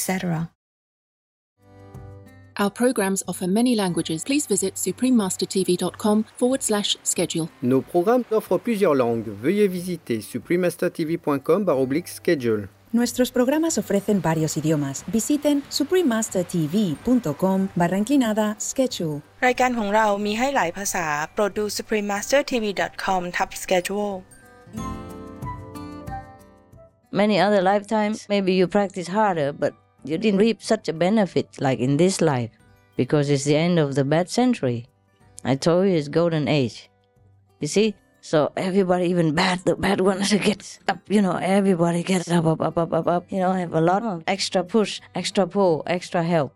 etc. Our programs offer many languages. Please visit suprememastertv.com forward slash schedule. Nos programmes offrent plusieurs langues. Veuillez visiter suprememastertv.com schedule. Nuestros programas ofrecen varios idiomas. Visiten suprememastertv.com barra inclinada schedule. รายการของเรามีให้หลายภาษา โปรดดู suprememastertv.com ทับ schedule Many other lifetimes, maybe you practice harder, but you didn't reap such a benefit like in this life because it's the end of the bad century. I told you it's golden age. You see? So everybody, even bad, the bad ones gets up, you know, everybody gets up, up, up, up, up, up, you know, have a lot of extra push, extra pull, extra help.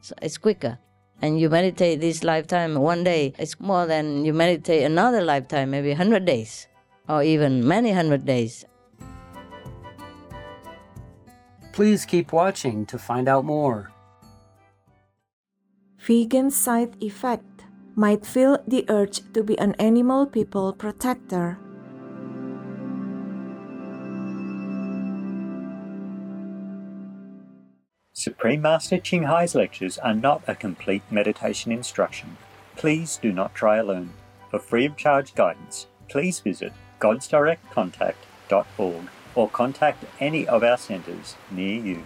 So it's quicker. And you meditate this lifetime one day, it's more than you meditate another lifetime, maybe 100 days or even many hundred days. Please keep watching to find out more. Vegan side effect might feel the urge to be an animal people protector. Supreme Master Ching Hai's lectures are not a complete meditation instruction. Please do not try alone. For free of charge guidance, please visit godsdirectcontact.org or contact any of our centers near you.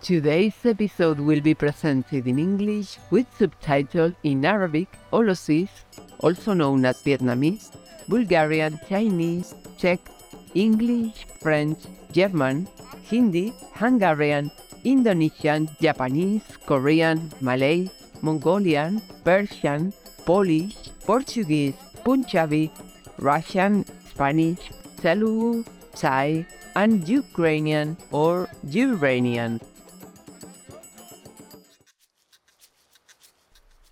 Today's episode will be presented in English with subtitles in Arabic, Aulacese, also known as Vietnamese, Bulgarian, Chinese, Czech, English, French, German, Hindi, Hungarian, Indonesian, Japanese, Korean, Malay, Mongolian, Persian, Polish, Portuguese, Punjabi, Russian, Spanish, Telugu, Thai, and Ukrainian or Uranian.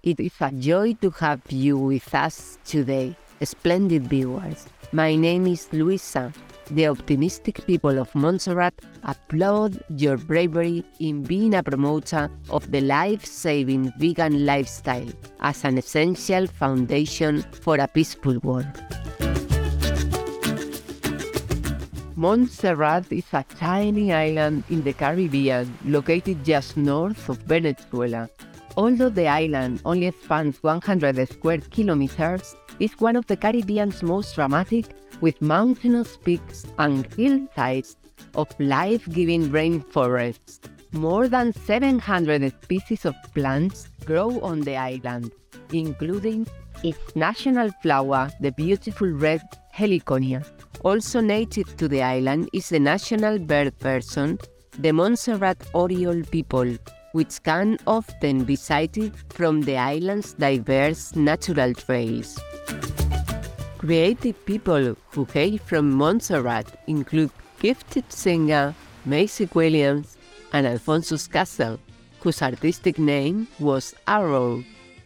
It is a joy to have you with us today, splendid viewers. My name is Luisa. The optimistic people of Montserrat applaud your bravery in being a promoter of the life saving vegan lifestyle as an essential foundation for a peaceful world. Montserrat is a tiny island in the Caribbean located just north of Venezuela. Although the island only spans 100 square kilometers, it's one of the Caribbean's most dramatic, with mountainous peaks and hillsides of life-giving rainforests. More than 700 species of plants grow on the island, including its national flower, the beautiful red heliconia. Also native to the island is the national bird person, the Montserrat Oriole people, which can often be sighted from the island's diverse natural trails. Creative people who hail from Montserrat include gifted singer Macy Williams and Alphonsus Cassell, whose artistic name was Arrow.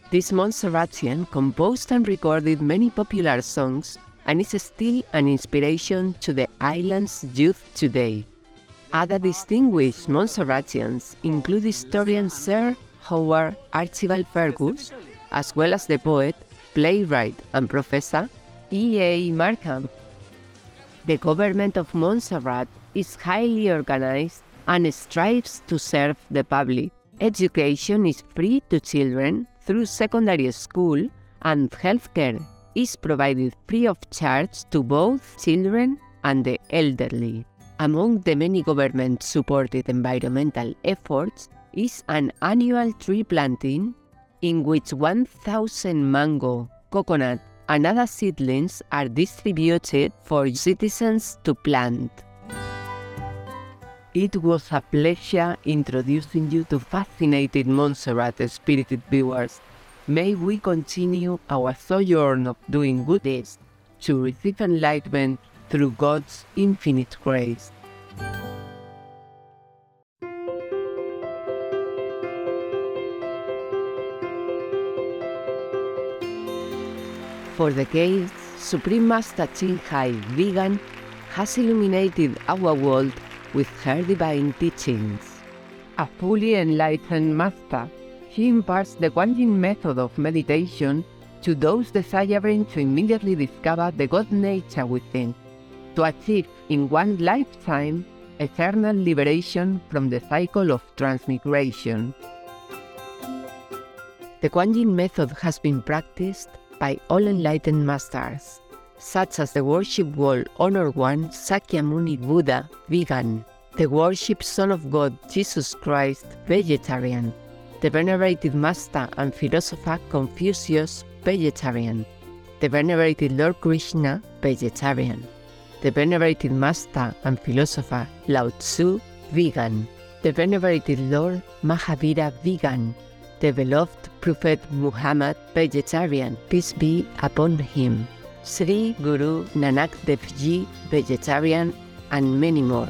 This Montserratian composed and recorded many popular songs and is still an inspiration to the island's youth today. Other distinguished Montserratians include historian Sir Howard Archibald Fergus, as well as the poet, playwright, and professor E.A. Markham. The government of Montserrat is highly organized and strives to serve the public. Education is free to children through secondary school, and healthcare is provided free of charge to both children and the elderly. Among the many government supported environmental efforts is an annual tree planting in which 1,000 mango, coconut, and other seedlings are distributed for citizens to plant. It was a pleasure introducing you to fascinated Montserrat spirited viewers. May we continue our sojourn of doing good deeds to receive enlightenment through God's infinite grace. For decades, Supreme Master Ching Hai Vegan has illuminated our world with her divine teachings. A fully enlightened master, she imparts the Guanyin method of meditation to those desiring to immediately discover the God nature within, to achieve in one lifetime eternal liberation from the cycle of transmigration. The Guanyin method has been practiced by all enlightened masters, such as the worship world Honor One Sakyamuni Buddha, vegan, the worship Son of God Jesus Christ, vegetarian, the venerated master and philosopher Confucius, vegetarian, the venerated Lord Krishna, vegetarian, the venerated master and philosopher Lao Tzu, vegan, the venerated Lord Mahavira, vegan, the beloved Prophet Muhammad, vegetarian, peace be upon him, Sri Guru Nanak Dev Ji, vegetarian, and many more.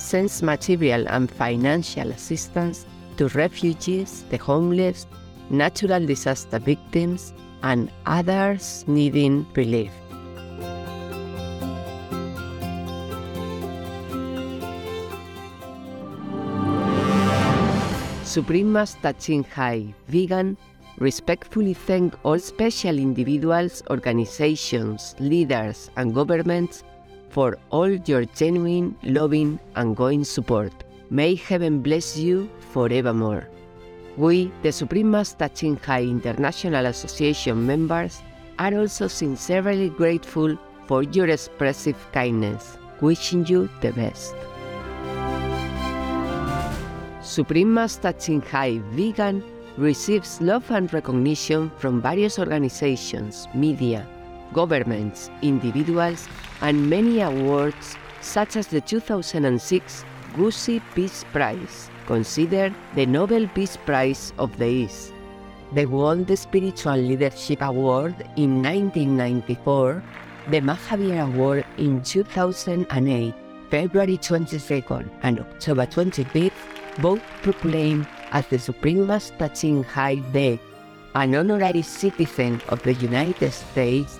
sends material and financial assistance to refugees, the homeless, natural disaster victims, and others needing relief. Supreme Master Ching Hai Vegan respectfully thank all special individuals, organizations, leaders, and governments for all your genuine, loving, and going support. May heaven bless you forevermore. We, the Supreme Master Ching Hai International Association members, are also sincerely grateful for your expressive kindness, wishing you the best. Supreme Master Ching Hai Vegan receives love and recognition from various organizations, media, governments, individuals, and many awards such as the 2006 Gusi Peace Prize, considered the Nobel Peace Prize of the East, They won the Spiritual Leadership Award in 1994, the Mahavir Award in 2008, February 22nd and October 25th, both proclaimed as the Supreme Master Ching Hai Day, an honorary citizen of the United States,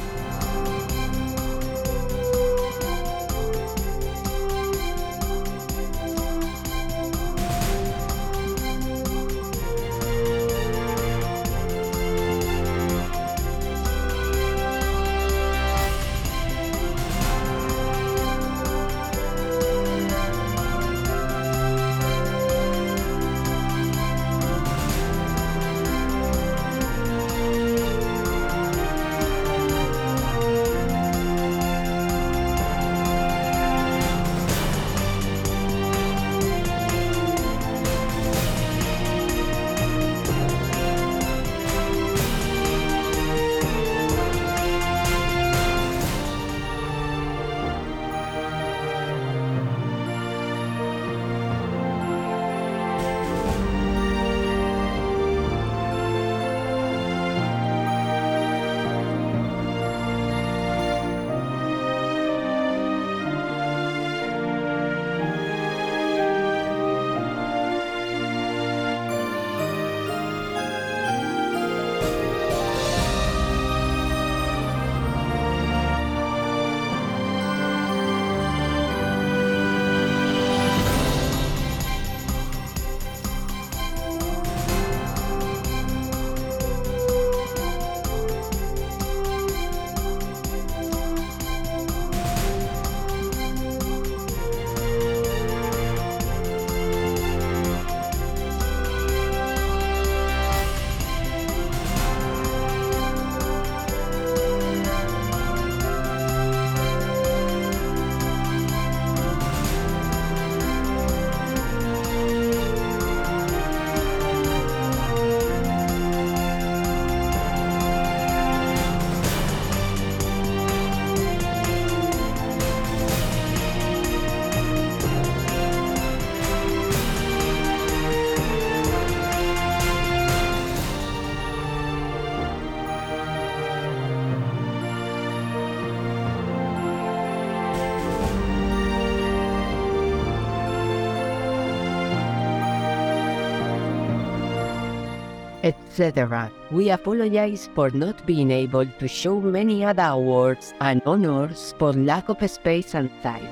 Etc. We apologize for not being able to show many other awards and honors for lack of space and time.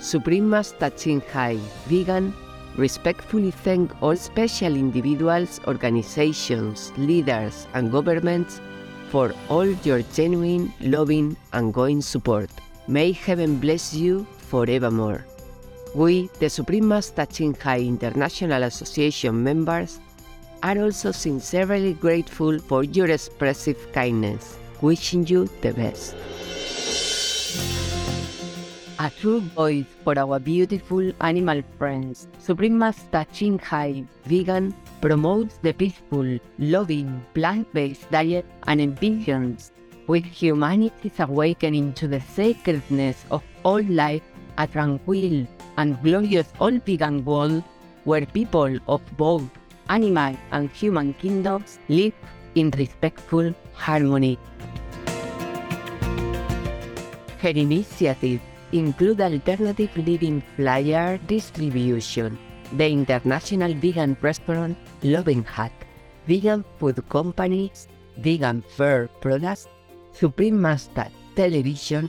Supreme Master Ching Hai Vegan respectfully thank all special individuals, organizations, leaders, and governments for all your genuine, loving, and going support. May heaven bless you forevermore. We, the Supreme Master Ching Hai International Association members, are also sincerely grateful for your expressive kindness, wishing you the best. A true voice for our beautiful animal friends, Supreme Master Ching Hai Vegan promotes the peaceful, loving, plant-based diet and envisions with humanity's awakening to the sacredness of all life, a tranquil and glorious all vegan world where people of both animal and human kingdoms live in respectful harmony. Her initiatives include alternative living flyer distribution, the international vegan restaurant Loving Hut, vegan food companies, vegan fur products, Supreme Master Television,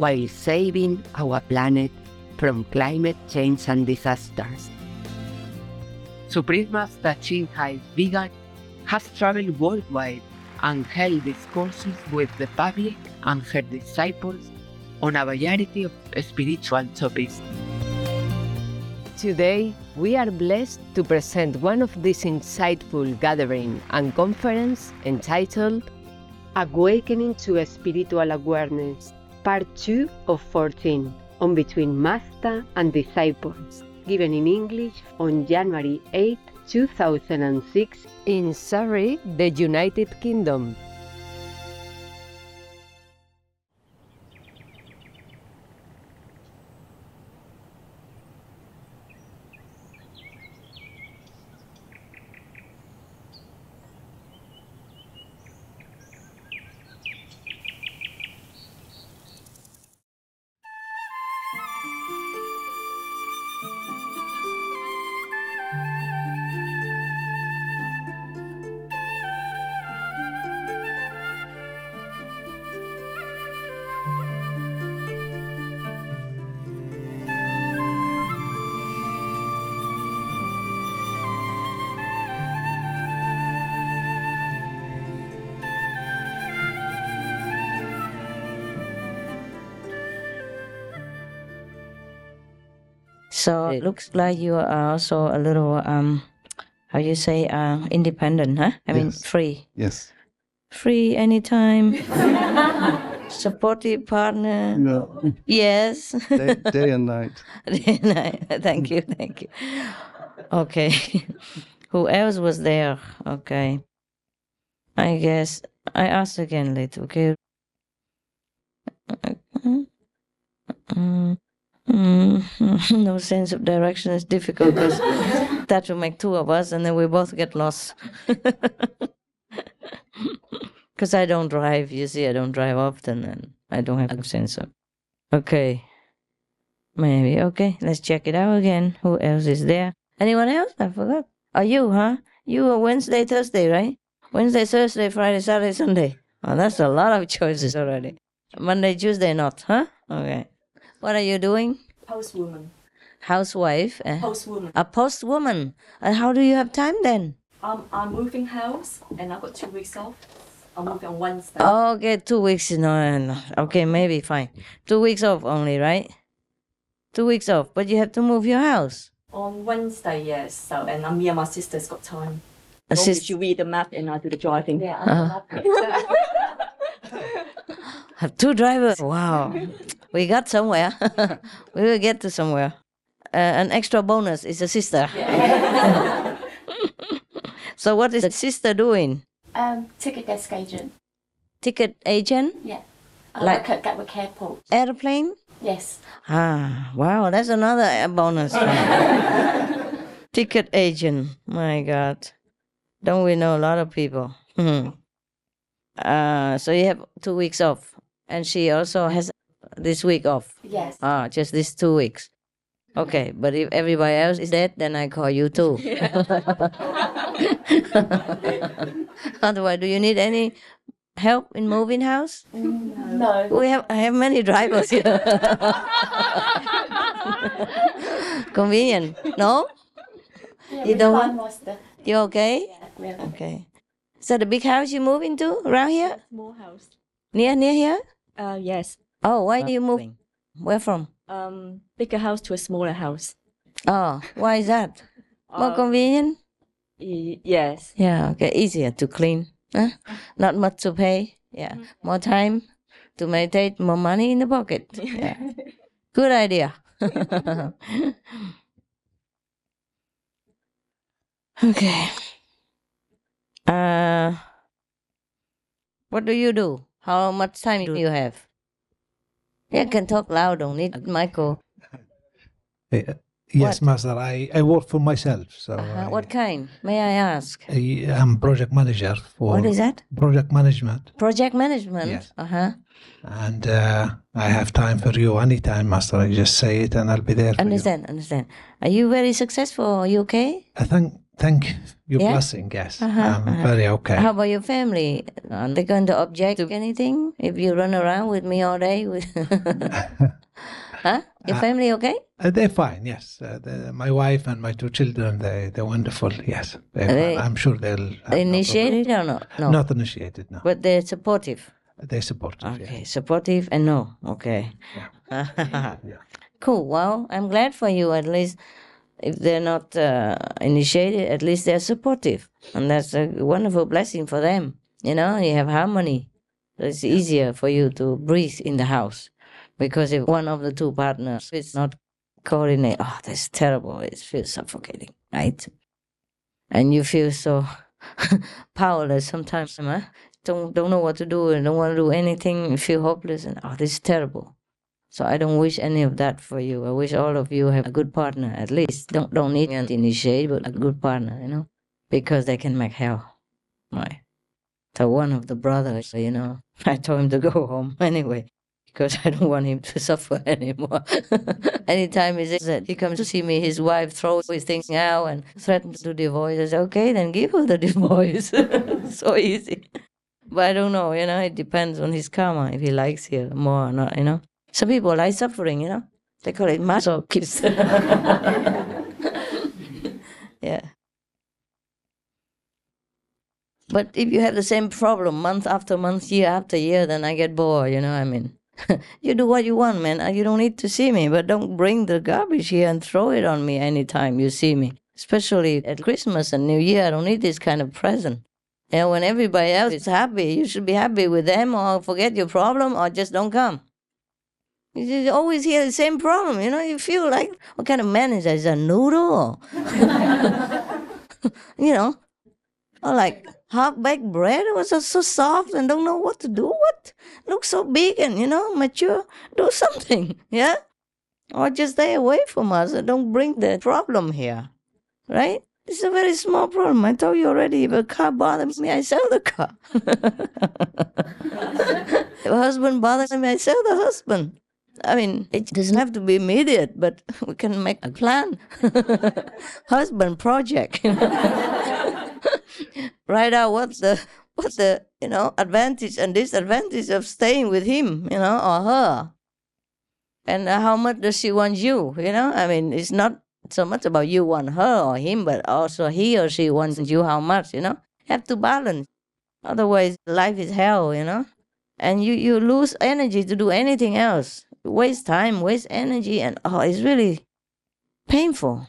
while saving our planet from climate change and disasters. Supreme Master Ching Hai Vegan has traveled worldwide and held discourses with the public and her disciples on a variety of spiritual topics. Today, we are blessed to present one of these insightful gathering and conference entitled Awakening to Spiritual Awareness, Part 2 of 14, on Between Master and Disciples, given in English on January 8, 2006 in Surrey, the United Kingdom. So it looks like you are also a little, um, how do you say, uh, independent, huh? I mean, free. Yes. Free anytime. Supportive partner. Yeah. Yes. Day, day and night. Day and night. Thank you. Thank you. Okay. Who else was there? Okay. I guess I ask again later. Okay. Mm, mm, no sense of direction is difficult because that will make two of us and then we both get lost. Because I don't drive, you see, I don't drive often and I don't have a sense of. Okay. Maybe. Okay, let's check it out again. Who else is there? Anyone else? I forgot. Are you, huh? You are Wednesday, Thursday, right? Wednesday, Thursday, Friday, Saturday, Sunday. Oh, that's a lot of choices already. Monday, Tuesday, not, huh? Okay. What are you doing? Postwoman. Housewife. eh? Postwoman. A postwoman. And how do you have time then? Um, I'm moving house and I've got two weeks off. I'm moving on Wednesday. Oh, okay, two weeks. No, no. Okay, maybe fine. Two weeks off only, right? Two weeks off, but you have to move your house. On Wednesday, yes. So, and um, me and my sister's got time. A Normally sis- she read the map and I do the driving. Yeah, Uh-huh. Have two drivers. Wow. we got somewhere. we will get to somewhere. Uh, an extra bonus is a sister. So what is the sister doing? Um, ticket desk agent. Ticket agent? Yeah. I Like- work at Gatwick Airport. Airplane? Yes. Ah, wow, that's another bonus. Ticket agent. My God. Don't we know a lot of people? Uh, so you have two weeks off. And she also has this week off. Yes. Ah, just these two weeks. Okay, but if everybody else is dead, then I call you too. Otherwise, do you need any help in moving house? No. We have I have many drivers here. Convenient, no? Yeah, You don't want-. You okay? Yeah. Okay. Is that a big house you move into around here? Small house. Near near here? Uh, yes. Oh, why do you move? Where from? Um, bigger house to a smaller house. Oh, why is that? More Um, convenient? Y- yes. Yeah, okay, easier to clean. Huh? Not much to pay. Yeah, more time to meditate, more money in the pocket. Yeah, good idea. okay. Uh, what do you do? How much time do you have? Yeah, can talk loud. Don't need Michael. Uh, yes, Master. I, I work for myself. So Uh, what kind? May I ask? I, am project manager for What is that? project management. Project management. Yes. Uh huh. And uh, I have time for you anytime, Master. I just say it and I'll be there. You. Understand, understand. Are you very successful? Are you okay? I thank, thank your Yeah? blessing, yes. Uh-huh, I'm uh-huh. very okay. How about your family? Are they going to object to anything if you run around with me all day? Huh? Your Uh, family okay? Uh, they're fine, yes. Uh, the, my wife and my two children, they, they're wonderful, yes. They. I'm sure they'll. have no Initiated or problem. no? No. Not initiated, no. But they're supportive. They're supportive. Okay, supportive and no. Okay. Yeah. Cool. Well, I'm glad for you. At least, if they're not uh, initiated, at least they're supportive, and that's a wonderful blessing for them. You know, you have harmony. So it's easier for you to breathe in the house, because if one of the two partners is not coordinate, oh, that's terrible. It feels suffocating, right? And you feel so powerless sometimes, huh? Don't don't know what to do and don't want to do anything. You feel hopeless and oh, this is terrible. So I don't wish any of that for you. I wish all of you have a good partner at least. Don't don't need an initiate, but a good partner, you know, because they can make hell. Right. So one of the brothers, you know, I told him to go home anyway because I don't want him to suffer anymore. Anytime he says that he comes to see me, his wife throws his things out and threatens to divorce. I say, okay, then give her the divorce. so easy. But I don't know, you know, it depends on his karma if he likes her more or not, you know. Some people like suffering, you know. They call it masochist. yeah. But if you have the same problem month after month, year after year, then I get bored, you know. what I mean, you do what you want, man. You don't need to see me, but don't bring the garbage here and throw it on me anytime you see me. Especially at Christmas and New Year, I don't need this kind of present. And when everybody else is happy, you should be happy with them or forget your problem or just don't come. You always hear the same problem, you know. You feel like, what kind of man is that? Is that a noodle? you know, or like half baked bread It was so, so soft and don't know what to do. What? Looks so big and, you know, mature. Do something, yeah? Or just stay away from us and don't bring the problem here, right? It's a very small problem. I told you already. If a car bothers me, I sell the car. if a husband bothers me, I sell the husband. I mean, it doesn't have to be immediate, but we can make a plan. husband project. Write out what's the what's the you know advantage and disadvantage of staying with him, you know, or her. And how much does she want you? You know, I mean, it's not so much about you want her or him, but also he or she wants you how much, you know? Have to balance. Otherwise life is hell, you know? And you, you lose energy to do anything else. Waste time, waste energy, and oh, it's really painful.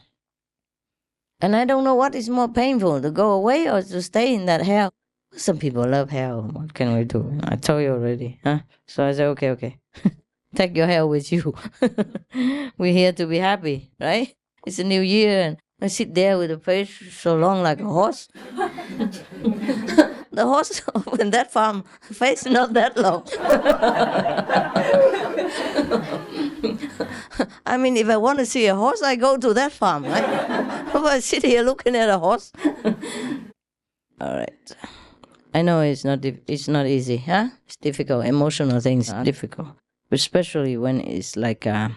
And I don't know what is more painful, to go away or to stay in that hell. Some people love hell. What can we do? I told you already. Huh? So I said, okay, okay. Take your hell with you. We're here to be happy, right? It's a new year and I sit there with a face so long like a horse. the horse in that farm face not that low. I mean, if I want to see a horse, I go to that farm, right? I sit here looking at a horse. All right. I know it's not it's not easy, huh? It's difficult. Emotional things are difficult, especially when it's like uh,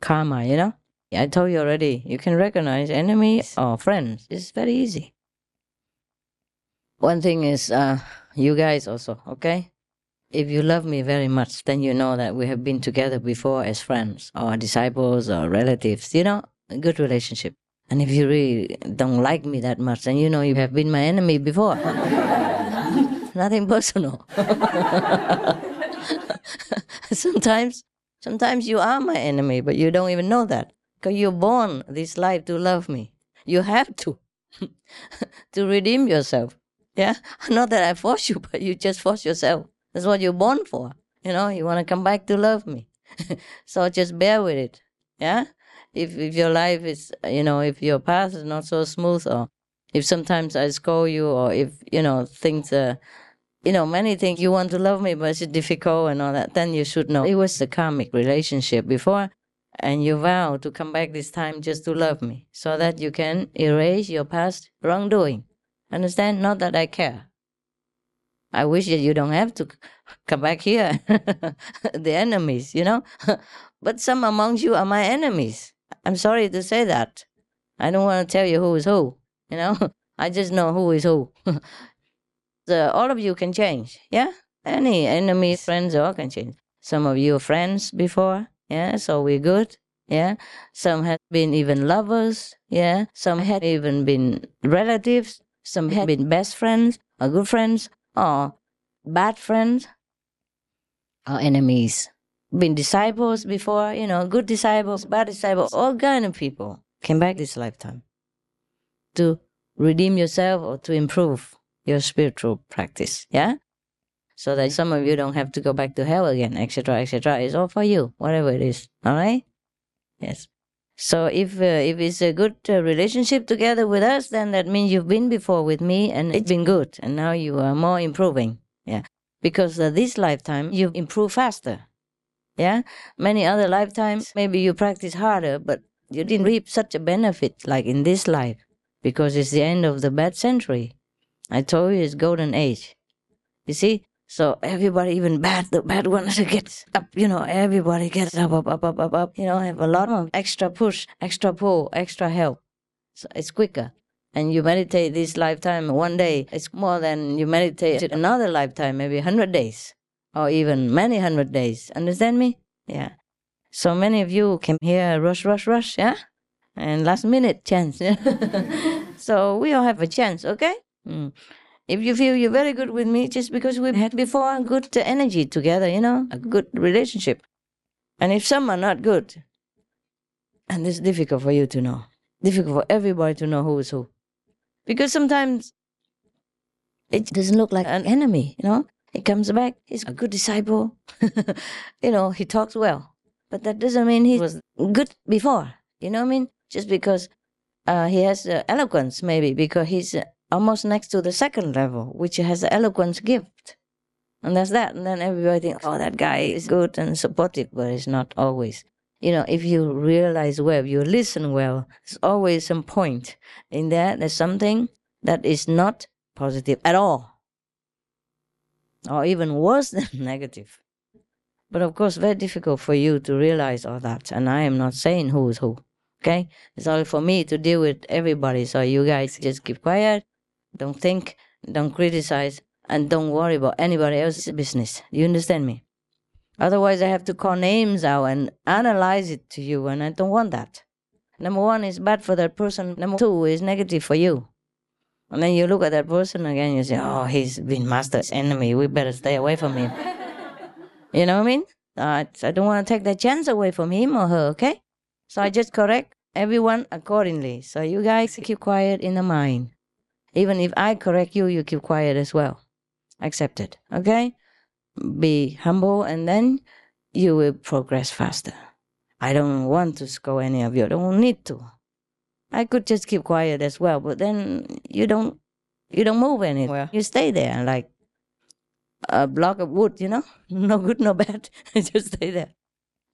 karma, you know. I told you already. You can recognize enemies or friends. It's very easy. One thing is, uh, you guys also, okay? If you love me very much, then you know that we have been together before as friends or disciples or relatives, you know, good relationship. And if you really don't like me that much, then you know you have been my enemy before. Nothing personal. sometimes, sometimes you are my enemy, but you don't even know that. Because you're born this life to love me. You have to. to redeem yourself. Yeah? Not that I force you, but you just force yourself. That's what you're born for. You know, you want to come back to love me. so just bear with it. Yeah? If if your life is you know, if your path is not so smooth or if sometimes I scold you or if, you know, things uh you know, many things you want to love me but it's difficult and all that, then you should know it was a karmic relationship before and you vow to come back this time just to love me so that you can erase your past wrongdoing. Understand? Not that I care. I wish that you don't have to come back here. the enemies, you know? but some amongst you are my enemies. I'm sorry to say that. I don't want to tell you who is who, you know? I just know who is who. the, all of you can change, yeah? Any enemies, friends, all can change. Some of you are friends before, yeah? So we're good, yeah? Some have been even lovers, yeah? Some had even been relatives. Some had been best friends or good friends or bad friends or enemies. Been disciples before, you know, good disciples, bad disciples, all kind of people came back this lifetime to redeem yourself or to improve your spiritual practice. Yeah? So that some of you don't have to go back to hell again, etc., etc. It's all for you, whatever it is. All right? Yes. So if uh, if it's a good uh, relationship together with us, then that means you've been before with me and it's been good, and now you are more improving. Yeah, because uh, this lifetime you improve faster. Yeah, many other lifetimes maybe you practice harder, but you didn't reap such a benefit like in this life because it's the end of the bad century. I told you it's golden age. You see, so everybody, even bad, the bad ones gets up, you know, everybody gets up, up, up, up, up, up, you know, have a lot of extra push, extra pull, extra help. So it's quicker. And you meditate this lifetime one day, it's more than you meditate another lifetime, maybe 100 days or even many hundred days. Understand me? Yeah. So many of you came here, rush, rush, rush, yeah? And last minute chance. so we all have a chance, okay? Mm. If you feel you're very good with me, just because we've had before a good energy together, you know, a good relationship. And if some are not good, and it's difficult for you to know, difficult for everybody to know who is who. Because sometimes it doesn't look like an enemy, you know? He comes back, he's a good disciple. you know, he talks well. But that doesn't mean he was good before. You know what I mean? Just because uh, he has uh, eloquence, maybe, because he's uh, almost next to the second level, which has the eloquence gift. And that's that. And then everybody thinks, oh, that guy is good and supportive, but it's not always. You know, if you realize well, you listen well, there's always some point in there. There's something that is not positive at all or even worse than negative. But of course, very difficult for you to realize all that. And I am not saying who is who. Okay? It's only for me to deal with everybody. So you guys just keep quiet, don't think, don't criticize, and don't worry about anybody else's business. You understand me? Otherwise, I have to call names out and analyze it to you, and I don't want that. Number one is bad for that person. Number two is negative for you. And then you look at that person again, you say, oh, he's been master's enemy. We better stay away from him. you know what I mean? Uh, I don't want to take that chance away from him or her, okay? So I just correct everyone accordingly. So you guys keep quiet in the mind. Even if I correct you, you keep quiet as well. Accept it, okay? Be humble and then you will progress faster. I don't want to scold any of you. I don't need to. I could just keep quiet as well, but then you don't you don't move anywhere. You stay there like a block of wood, you know? No good, no bad. just stay there.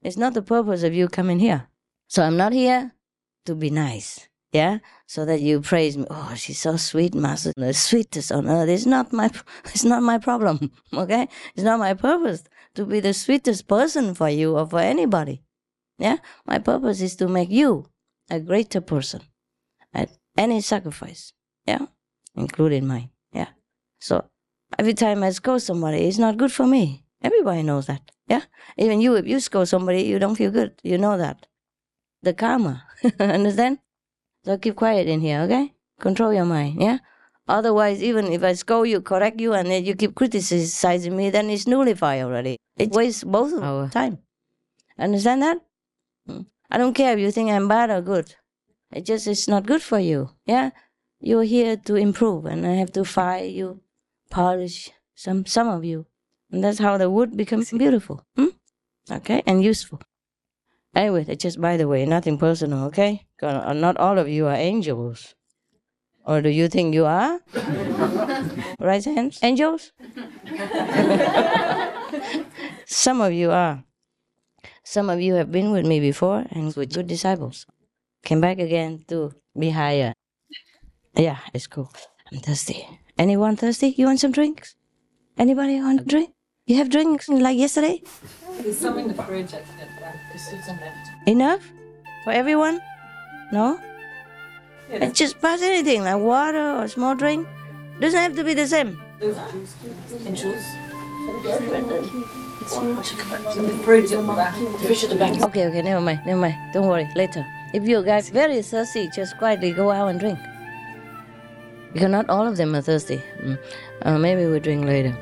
It's not the purpose of you coming here. So I'm not here to be nice. Yeah? So that you praise me. Oh, she's so sweet, Master. The sweetest on earth. It's not my it's not my problem. Okay? It's not my purpose to be the sweetest person for you or for anybody. Yeah? My purpose is to make you a greater person at any sacrifice. Yeah? Including mine. Yeah? So every time I scold somebody, it's not good for me. Everybody knows that. Yeah? Even you, if you scold somebody, you don't feel good. You know that. The karma. Understand? So keep quiet in here, okay? Control your mind, yeah? Otherwise, even if I scold you, correct you, and then you keep criticizing me, then it's nullified already. It wastes both of our time. Understand that? Mm. I don't care if you think I'm bad or good. It just is not good for you. Yeah? You're here to improve and I have to fire you, polish some some of you. And that's how the wood becomes beautiful. Hmm? Okay? And useful. Anyway, that's just by the way, nothing personal, okay? Uh, not all of you are angels. Or do you think you are? right hands? Angels? Some of you are. Some of you have been with me before and with good disciples. Came back again to be higher. Yeah, it's cool. I'm thirsty. Anyone thirsty? You want some drinks? Anybody want a drink? You have drinks like yesterday? There's some in the fridge at, at the back. There's still some left. Enough? For everyone? No? And just pass anything like water or small drink. Doesn't have to be the same. There's juice. And juice. It's in the fridge at the back. The fridge at the back. Okay, okay, never mind, never mind. Don't worry, later. If you guys very thirsty, just quietly go out and drink. Because not all of them are thirsty. Mm. Uh, maybe we'll drink later.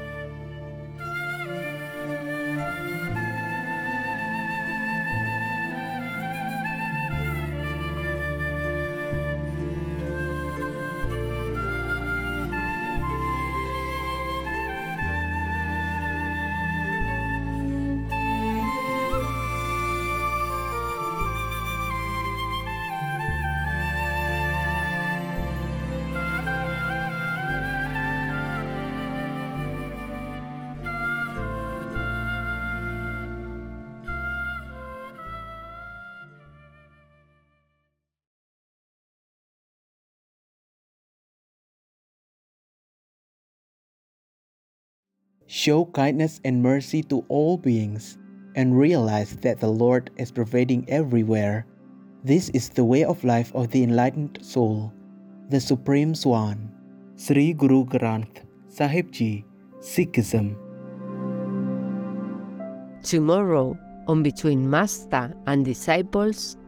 Show kindness and mercy to all beings and realize that the Lord is pervading everywhere. This is the way of life of the enlightened soul, the Supreme Swan. Sri Guru Granth Sahib Ji, Sikhism. Tomorrow, on Between Master and Disciples,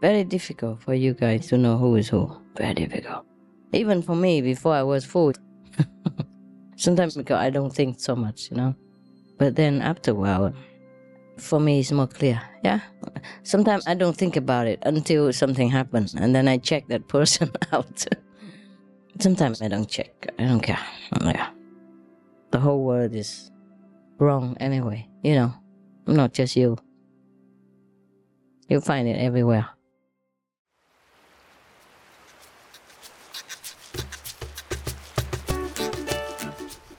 Very difficult for you guys to know who is who. Very difficult. Even for me, before I was full. Sometimes because I don't think so much, you know. But then after a while, for me, it's more clear. Yeah. Sometimes I don't think about it until something happens, and then I check that person out. Sometimes I don't check. I don't care. Yeah. The whole world is wrong anyway. You know, not just you. You'll find it everywhere.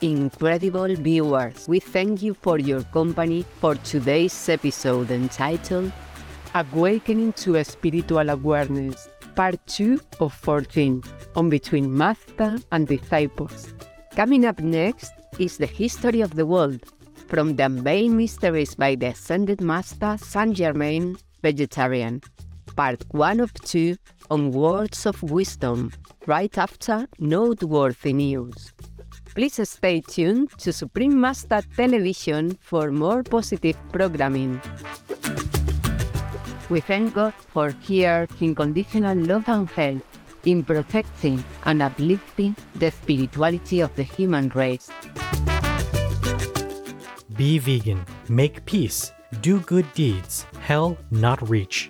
Incredible viewers, we thank you for your company for today's episode entitled Awakening to Spiritual Awareness, Part 2 of 14, on Between Master and Disciples. Coming up next is the history of the world, from the unveiled mysteries by the Ascended Master Saint Germain, Vegetarian, Part 1 of 2 on Words of Wisdom, right after Noteworthy News. Please stay tuned to Supreme Master Television for more positive programming. We thank God for here unconditional love and help in protecting and uplifting the spirituality of the human race. Be vegan, make peace, do good deeds, hell not reach.